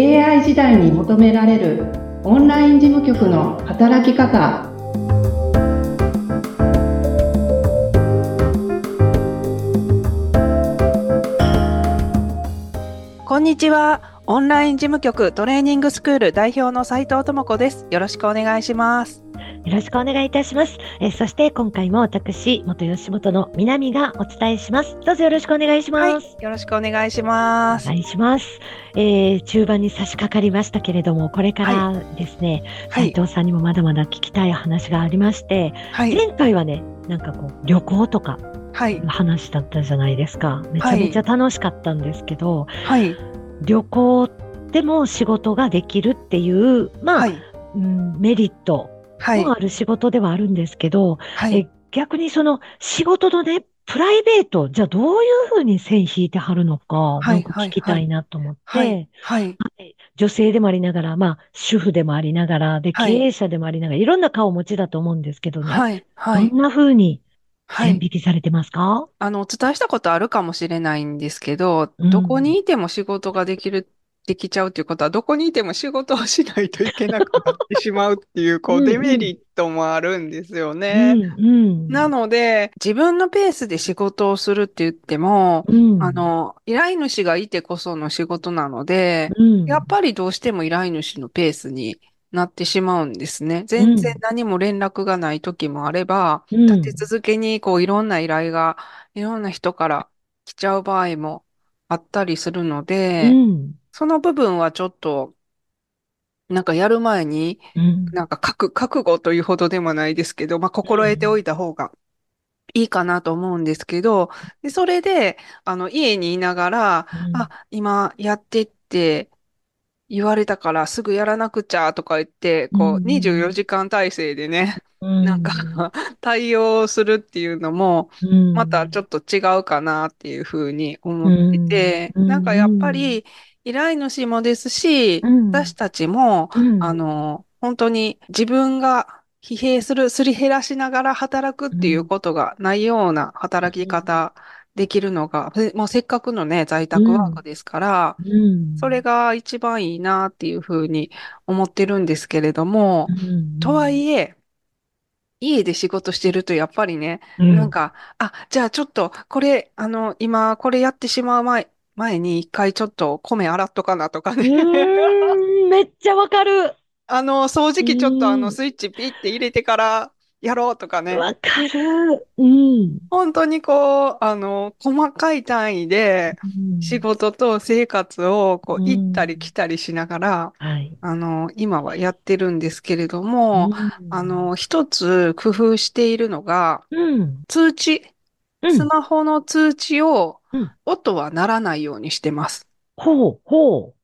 AI 時代に求められるオンライン事務局の働き方こんにちは。オンライン事務局トレーニングスクール代表の斉藤智子です。よろしくお願いします。よろしくお願いいたします。えーそして今回も私、元吉本の南がお伝えします。どうぞよろしくお願いします。はい。よろしくお願いします。お願いします。えー中盤に差し掛かりましたけれども、これからですね、斉はい。藤さんにもまだまだ聞きたい話がありまして、はい。前回はね、なんかこう、旅行とかはい。の話だったじゃないですか。めちゃめちゃ楽しかったんですけど、はい。旅行でも仕事ができるっていう、まあ、はい。うん、メリットはいも。ある仕事ではあるんですけど、はいえ。逆にその仕事のね、プライベート、じゃあどういうふうに線引いてはるのか、いなんか聞きたいなと思って、はい。はい。はい女性でもありながら、まあ、主婦でもありながら、で、経はい営者でもありながら、いろんな顔持ちだと思うんですけどね、はい。はいど。んなふうに線はい。引きされてますか？あの、お伝えしたことあるかもしれないんですけど、うんどこにいても仕事ができる、できちゃうっていうことは、どこにいても仕事をしないといけなくなってしまうっていう、こう、デメリットもあるんですようね。ん、うん。なので、自分のペースで仕事をするって言っても、うん、あの、依頼主がいてこその仕事なので、うん、やっぱりどうしても依頼主のペースになってしまうんですね。全然何も連絡がない時もあれば、うん立て続けにこういろんな依頼がいろんな人から来ちゃう場合もあったりするのうで、ん、その部分はちょっと、なんかやる前に、うん、なんか覚、覚悟というほどでもないですけど、まあ、心得ておいた方がいいかなと思うんですけど、で、それで、あの、家にいながら、うん。あ、今やってって言われたからすぐやらなくちゃとか言って、こう、うん。24時間体制でね、うん、なんか、対応するっていうのも、うん、またちょっと違うかなっていうふうに思ってて、うん。なんかやっぱり、依頼主もですし、うん。私たちも、うん、あの、本当に自分が疲弊する、すり減らしながら働くっていうことがないような働き方できるのが、せもうせっかくのね、在宅ワークですから、うん、それが一番いいなっていうふうに思ってるんですけれども、うん、とはいえ、家で仕事してるとやっぱりね、うん、なんか、あ、じゃあちょっと、これ、あの、今、これやってしまう前、前に一回ちょっと米洗っとかなとかうね。めっちゃわかる。あの、掃除機ちょっとあの、うんスイッチピッて入れてからやろうとかね。わかる。うん。本当にこう、あの、細かい単位で仕事と生活をこううん行ったり来たりしながら、はい。あの、今はやってるんですけれども、あの、一つ工夫しているのが、うん、通知、うん、スマホの通知をうん、音は鳴らないようにしてます。ほう、ほう。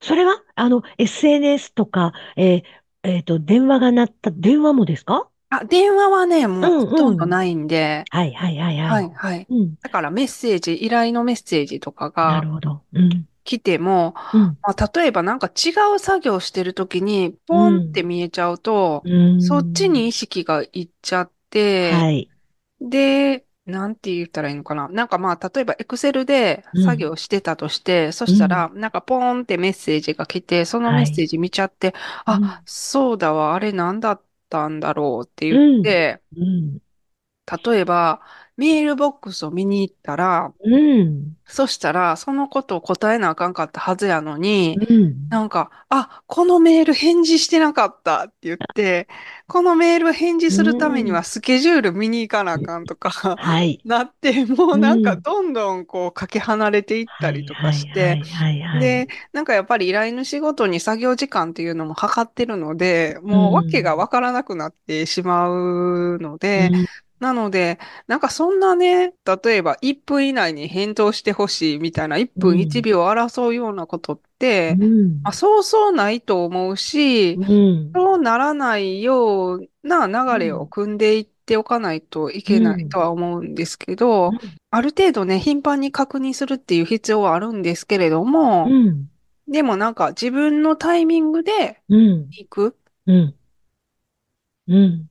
それは、あの、SNS とか、えーえっと、電話が鳴った、電話もですか？あ、電話はね、もうんうほとんどないんで、はい、はい、はい、ははいい。、はい。うん、だからメッセージ、依頼のメッセージとかながるほど。うん、来ても、うん、まあ、例えばなんか違う作業してるときに、ポンって見えちゃうと、うん。そっちに意識がいっちゃって、はい。で、なんて言ったらいいのかな？なんかまあ、例えば Excel でうん。作業してたとして、そしたら、なんかポーンってメッセージが来て、そのメッセージ見ちゃって、うん。あ、そうだわ、あれなんだったんだろうって言って、うん、例えば、メールボックスを見に行ったら、うん、そしたら、そのことを答えなあかんかったはずやのに、うん。なんか、あ、このメール返事してなかったって言って、このメール返事するためにはスケジュール見に行かなあかんとか、はい。なって、もうなんかうんどんどんこうかけ離れていったりとかして。で、なんかやっぱり依頼主ごとに作業時間っていうのも測ってるので、もう訳がわからなくなってしまうので、うんなので、なんかそんなね、例えば1分以内に返答してほしいみたいな1分1秒を争うようなことって、うん。まあ、そうそうないと思うし、うん。そうならないような流れを組んでいっておかないといけないとは思うんですけど、うん。ある程度ね、頻繁に確認するっていう必要はあるんですけれども、うん。でもなんか自分のタイミングでうん。行く。うん。うん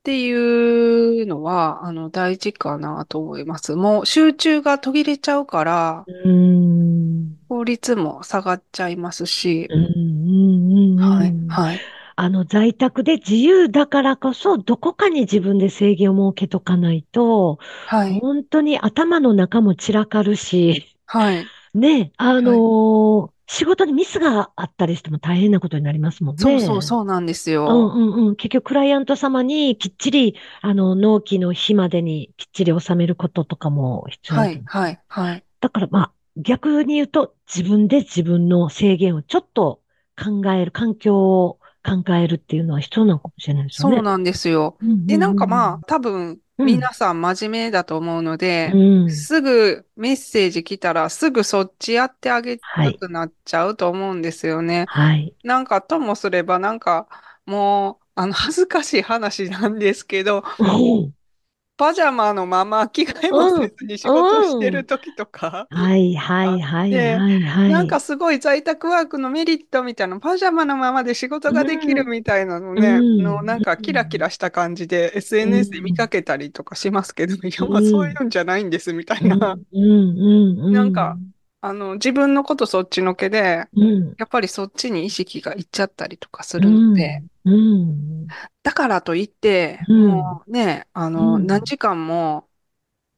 っていうのは、あの、大事かなと思います。もう集中が途切れちゃうから、うんこ効率も下がっちゃいますし、うんうんうんはい、うん。はい、あの、在宅で自由だからこそ、どこかに自分で制限を設けとかないと、はい、本当に頭の中も散らかるし、はい。ね、あのー仕事にミスがあったりしても大変なことになりますもんね。そうそうそうなんですうんよ。うんうん。結局、クライアント様にきっちり、あの、納期の日までにきっちり収めることとかも必要。はい、はい、はい。だから、まあ、逆に言うと、自分で自分の制限をちょっと考える、環境を考えるっていうのは必要なのかもしれないですよね。そうなんですよ。うんうんうんで、なんかまあ、多分、うん皆さん真面目だと思うので、うん。すぐメッセージ来たらすぐそっちやってあげたくなっちゃうと思うんですよね。はい。なんかともすればなんかもうあの恥ずかしい話なんですけど、う んパジャマのまま着替えもせずに仕事してる時とか、はいはいはいではいはい。なんかすごい在宅ワークのメリットみたいな、パジャマのままで仕事ができるみたいなのね、うん。のなんかキラキラした感じで SNS で見かけたりとかしますけど、いやまあそういうんじゃないんですみたいな、うんうんうん。なんか、あの自分のことそっちのけで、うん。やっぱりそっちに意識がいっちゃったりとかするので、うん。うん。だからといって、うんもうね、あの、うん何時間も、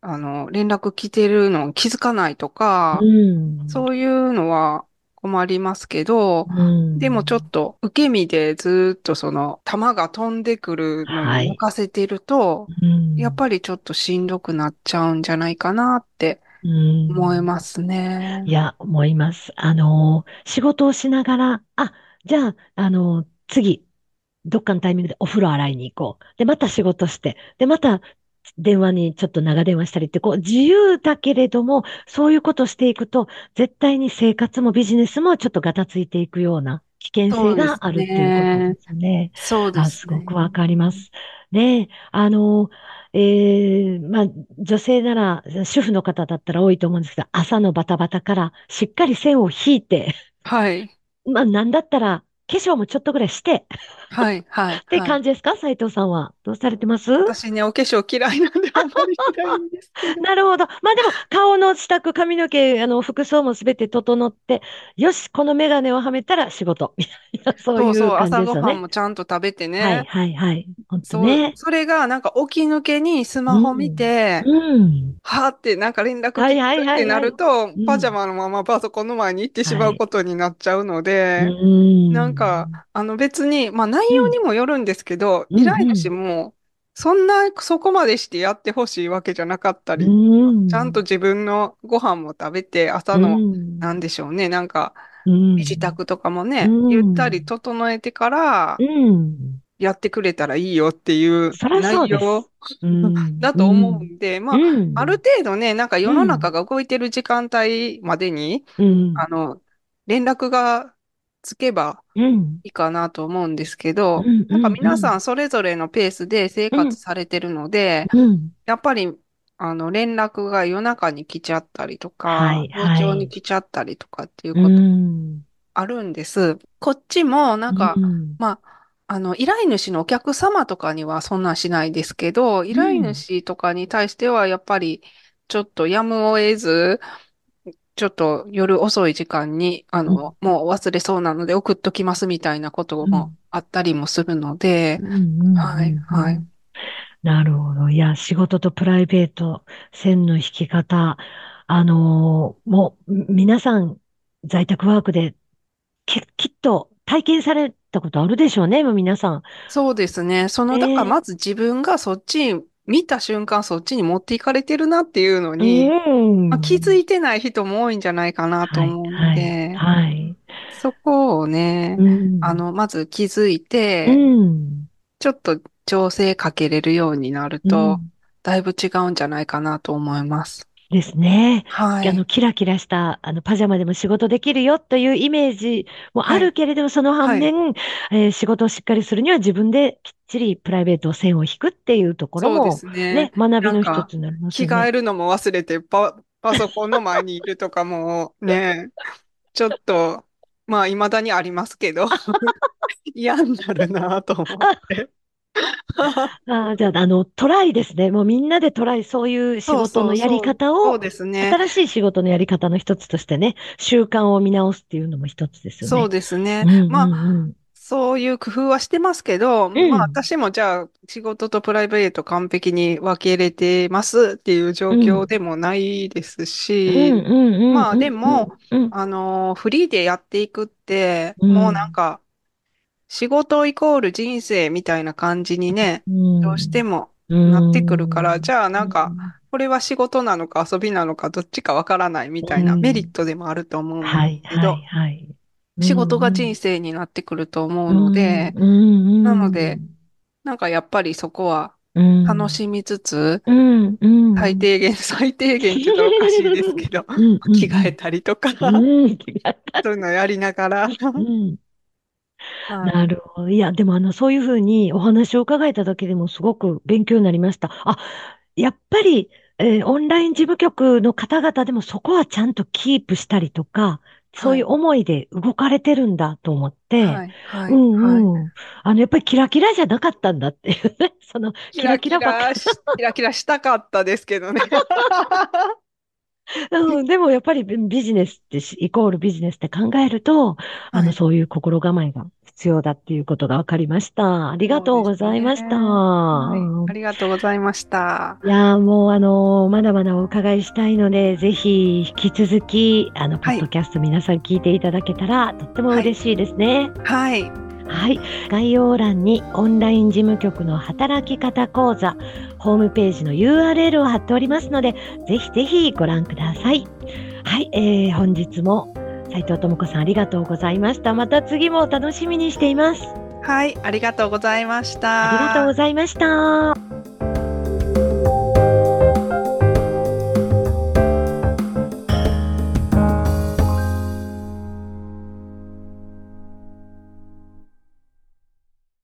あの、連絡来てるのを気づかないとか、うん。そういうのは困りますけど、うん。でもちょっと受け身でずっとその弾が飛んでくるのはいに任せてると、うん、やっぱりちょっとしんどくなっちゃうんじゃないかなってり思いますねい。や、思います。あの、仕事をしながら、あ、じゃあ、あの、次、どっかのタイミングでお風呂洗いに行こう。で、また仕事して。で、また電話にちょっと長電話したりって、こう、自由だけれども、そういうことしていくと、絶対に生活もビジネスもちょっとガタついていくような危険性があるっていうことですよね。あ、そうですすごくね。わかります。ねえ、あの、えーまあ、女性なら、主婦の方だったら多いと思うんですけど、朝のバタバタからしっかり線を引いて、はい。まあ、なんだったら、化粧もちょっとぐらいして、はい。はい。ってはい感じですか？斉藤さんは。どうされてます？私ね、お化粧嫌いなんであんまりしないんですけど。なるほど。まあでも、顔の支度、髪の毛、あの、服装もすべて整って、よし、このメガネをはめたら仕事。み たいな、そういうそうそう、感じ朝ごですよね。はんもちゃんと食べてはい、ね。はい、はい。ほんとそう、ね。それがなんか起き抜けにスマホ見て、うん。はーってなんか連絡はい来はいはいはいたってなるとうん、パジャマのままパソコンの前に行ってしまうことになっちゃうので、うん。なんか、あの別に、まあ内容にもよるんですけど、うん依頼主も、そんな、そこまでしてやってほしいわけじゃなかったり、うん、ちゃんと自分のご飯も食べて、朝の、なんでしょうね、なんか、うん、身支度とかもね、うん。ゆったり整えてからうん。やってくれたらいいよっていうそそうです。内容うん。だと思うんで、まあ、うん、ある程度ね、なんか世の中が動いてる時間帯までに、うん、あの、連絡がつけばうん、いいかなと思うんですけど、うんなんか皆さんそれぞれのペースで生活されてるので、うん、やっぱり、あの、連絡が夜中に来ちゃったりとか、はいはい。早朝に来ちゃったりとかっていううことん、あるんです。こっちも、なんかう、ん、まあ、あの、依頼主のお客様とかにはそんなんしないですけど、依頼主とかに対してはやっぱりちょっとやむを得ず、ちょっと夜遅い時間に、あの、もう忘れそうなので送っときますみたいなこともあったりもするので、うんはいはい。なるほど。いや、仕事とプライベート、線の引き方、あのーもう、み皆さん、在宅ワークで、き、きっと体験されたことあるでしょうね、もう皆さん。そうですね。その、えーだからまず自分がそっちに、見た瞬間そっちに持っていかれてるなっていうのに、うんまあ、気づいてない人も多いんじゃないかなと思うので、はい、はい。そこをね、うんあの、まず気づいて、うん。ちょっと調整かけれるようになるうと、んだいぶ違うんじゃないかなと思います。ですね。はい。あの、キラキラした、あの、パジャマでも仕事できるよというイメージもあるけれども、その反面、えー仕事をしっかりするには自分できっちりプライベートを線を引くっていうところもそうで、すね。ね、学びの一つになります着。替えるのも忘れてパ、パソコンの前にいるとかもね、ちょっと、まあ、未だにありますけど、嫌になるなと思って。あじゃあ、あの、トライですね。もうみんなでトライ、そういう仕事のやり方そうを、ですね。新しい仕事のやり方の一つとしてね、習慣を見直すっていうのも一つですよね。そうですね。うんまあ、そういう工夫はしてますけど、んまあ私もじゃあ仕事とプライベート完璧に分けれてますっていう状況でもないですし、まあでも、うんあのーフリーでやっていくって、うんもうなんか、仕事イコール人生みたいな感じにね、うん。どうしてもなってくるから、じゃあなんか、これは仕事なのか遊びなのかどっちかわからないみたいなうん。メリットでもあると思うんではいすけど。仕事が人生になってくると思うので、なので、なんかやっぱりそこは楽しみつつ、うんうん。最低限、最低限って言うとおかしいですけど、う んうん。着替えたりとか、そういうのやりながら、うんはいなるほど。いや、でもあの、そういうふうにお話を伺えただけでもすごく勉強になりました。あ、やっぱり、えーオンライン事務局の方々でもそこはちゃんとキープしたりとか、そういう思いで動かれてるんだと思って、はい、はい、うんはい。うん。あの、やっぱりキラキラじゃなかったんだっていうね。その、キラキキラばっかラし、キラキラしたかったですけどね。うん、でもやっぱりビジネスってし、イコールビジネスって考えると、あの、はいそういう心構えが必要だっていうことが分かりました。ありがとうございました。はいうんありがとうございました。いやーもうあのーまだまだお伺いしたいので、ぜひ引き続き、あの、ポはいッドキャスト皆さん聞いていただけたら、とっても嬉しいですね。はい。はい。概要欄にオンライン事務局の働き方講座、ホームページの URL を貼っておりますので、ぜひぜひご覧ください。はい。えー、本日も斉藤智子さんありがとうございました。また次も楽しみにしています。はい。ありがとうございました。ありがとうございました。